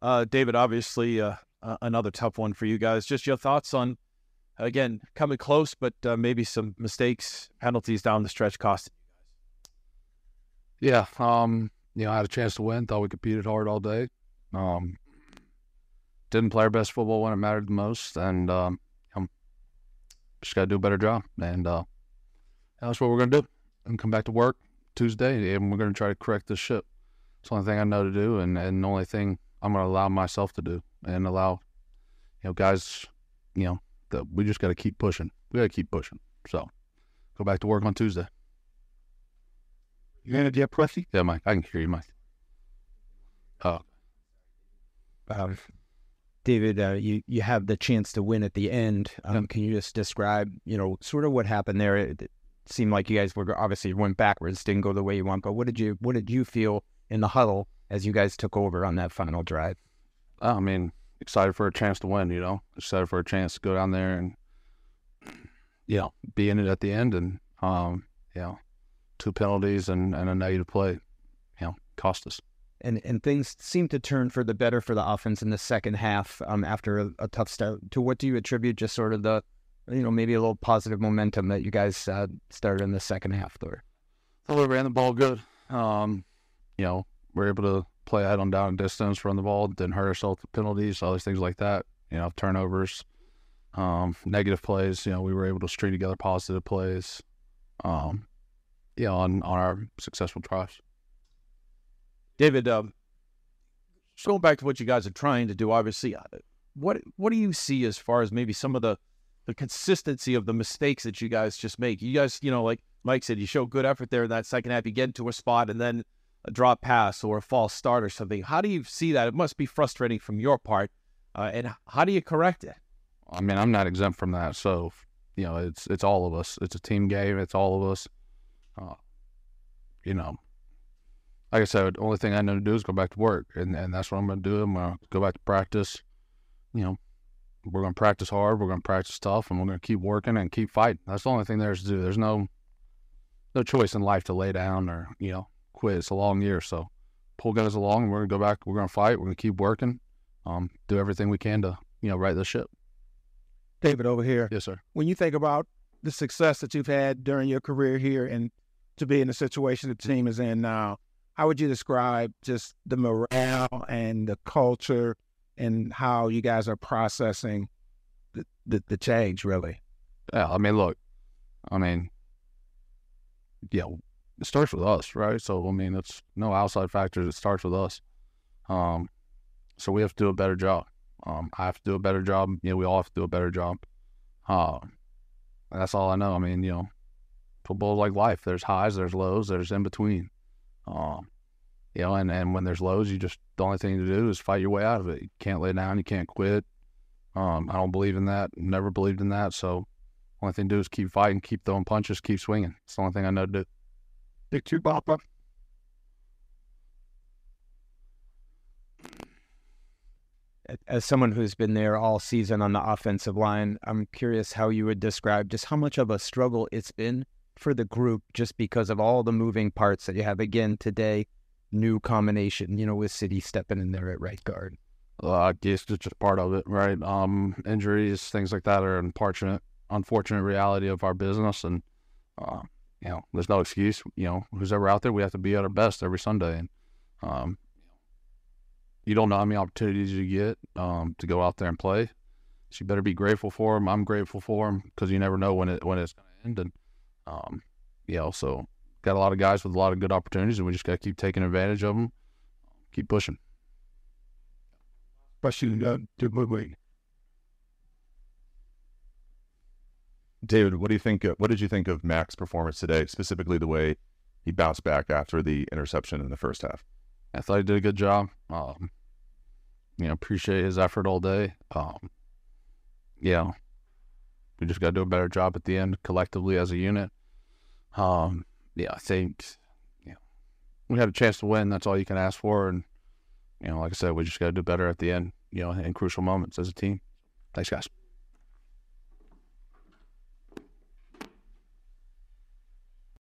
Uh, David, obviously, uh, uh, another tough one for you guys. Just your thoughts on, again, coming close, but uh, maybe some mistakes, penalties down the stretch guys. Yeah. Um, you know, I had a chance to win. Thought we competed hard all day. Um, didn't play our best football when it mattered the most, and um, I'm just got to do a better job. And uh, that's what we're gonna do. And come back to work Tuesday, and we're gonna try to correct this ship. It's the only thing I know to do, and and the only thing I'm gonna allow myself to do, and allow, you know, guys, you know, that we just got to keep pushing. We got to keep pushing. So, go back to work on Tuesday. You gonna get Pressy? Yeah, Mike. I can hear you, Mike. Oh. Um, David, uh, you you have the chance to win at the end. Um, can you just describe, you know, sort of what happened there? It, it, seemed like you guys were obviously went backwards, didn't go the way you want. But what did you what did you feel in the huddle as you guys took over on that final drive? I mean, excited for a chance to win. You know, excited for a chance to go down there and you know be in it at the end, and um, you know, two penalties and, and a negative play, you know, cost us and and things seem to turn for the better for the offense in the second half um, after a, a, tough start. To what do you attribute just sort of the, you know, maybe a little positive momentum that you guys uh, started in the second half there? Well, we ran the ball good. Um, you know, we are able to play ahead on down distance, run the ball, didn't hurt ourselves with penalties, all these things like that. You know, turnovers, um, negative plays. You know, we were able to string together positive plays. Um, yeah, on on our successful drives. David, um, going back to what you guys are trying to do, obviously, uh, what what do you see as far as maybe some of the the consistency of the mistakes that you guys just make? You guys, you know, like Mike said, you show good effort there in that second half. You get into a spot and then a drop pass or a false start or something. How do you see that? It must be frustrating from your part. Uh, and how do you correct it? I mean, I'm not exempt from that. So, you know, it's it's all of us. It's a team game. It's all of us. Uh, you know, like I said, the only thing I know to do is go back to work, and and that's what I'm going to do. I'm going to go back to practice. You know, we're going to practice hard. We're going to practice tough, and we're going to keep working and keep fighting. That's the only thing there's to do. There's no no choice in life to lay down or you know quit. It's a long year, so pull guys along. We're to go back. We're to fight. We're to keep working. Um, do everything we can to you know right the ship. David, over here. Yes, sir. When you think about the success that you've had during your career here, and to be in the situation the team is in now how would you describe just the morale and the culture and how you guys are processing the, the, the change really yeah i mean look i mean yeah it starts with us right so i mean it's no outside factors it starts with us um so we have to do a better job um i have to do a better job you know we all have to do a better job uh, that's all i know i mean you know football like life there's highs there's lows there's in between um, you know, and, and when there's lows, you just the only thing to do is fight your way out of it. You can't lay down, you can't quit. Um, I don't believe in that. Never believed in that. So only thing to do is keep fighting, keep throwing punches, keep swinging. It's the only thing I know to do. Big two Papa. As someone who's been there all season on the offensive line, I'm curious how you would describe just how much of a struggle it's been for the group just because of all the moving parts that you have again today new combination, you know, with Sidy stepping in there at right guard? Uh, I guess it's just part of it, right? Um, injuries, things like that are unfortunate, unfortunate reality of our business, and uh, you know, there's no excuse. You know, who's ever out there, we have to be at our best every Sunday, and um, you don't know how many opportunities you get um, to go out there and play. So you better be grateful for them. I'm grateful for them because you never know when it when it's going to end, and um, know, so got a lot of guys with a lot of good opportunities, and we just got to keep taking advantage of them, keep pushing. Question uh, to Woodward. David, what do you think? what did you think of Mac's performance today, specifically the way he bounced back after the interception in the first half? I thought he did a good job. Um, you know, appreciate his effort all day. Um, yeah, we just got to do a better job at the end collectively as a unit. Um, yeah, I think yeah, we had a chance to win. That's all you can ask for. And, you know, like I said, we just got to do better at the end, you know, in crucial moments as a team. Thanks, guys.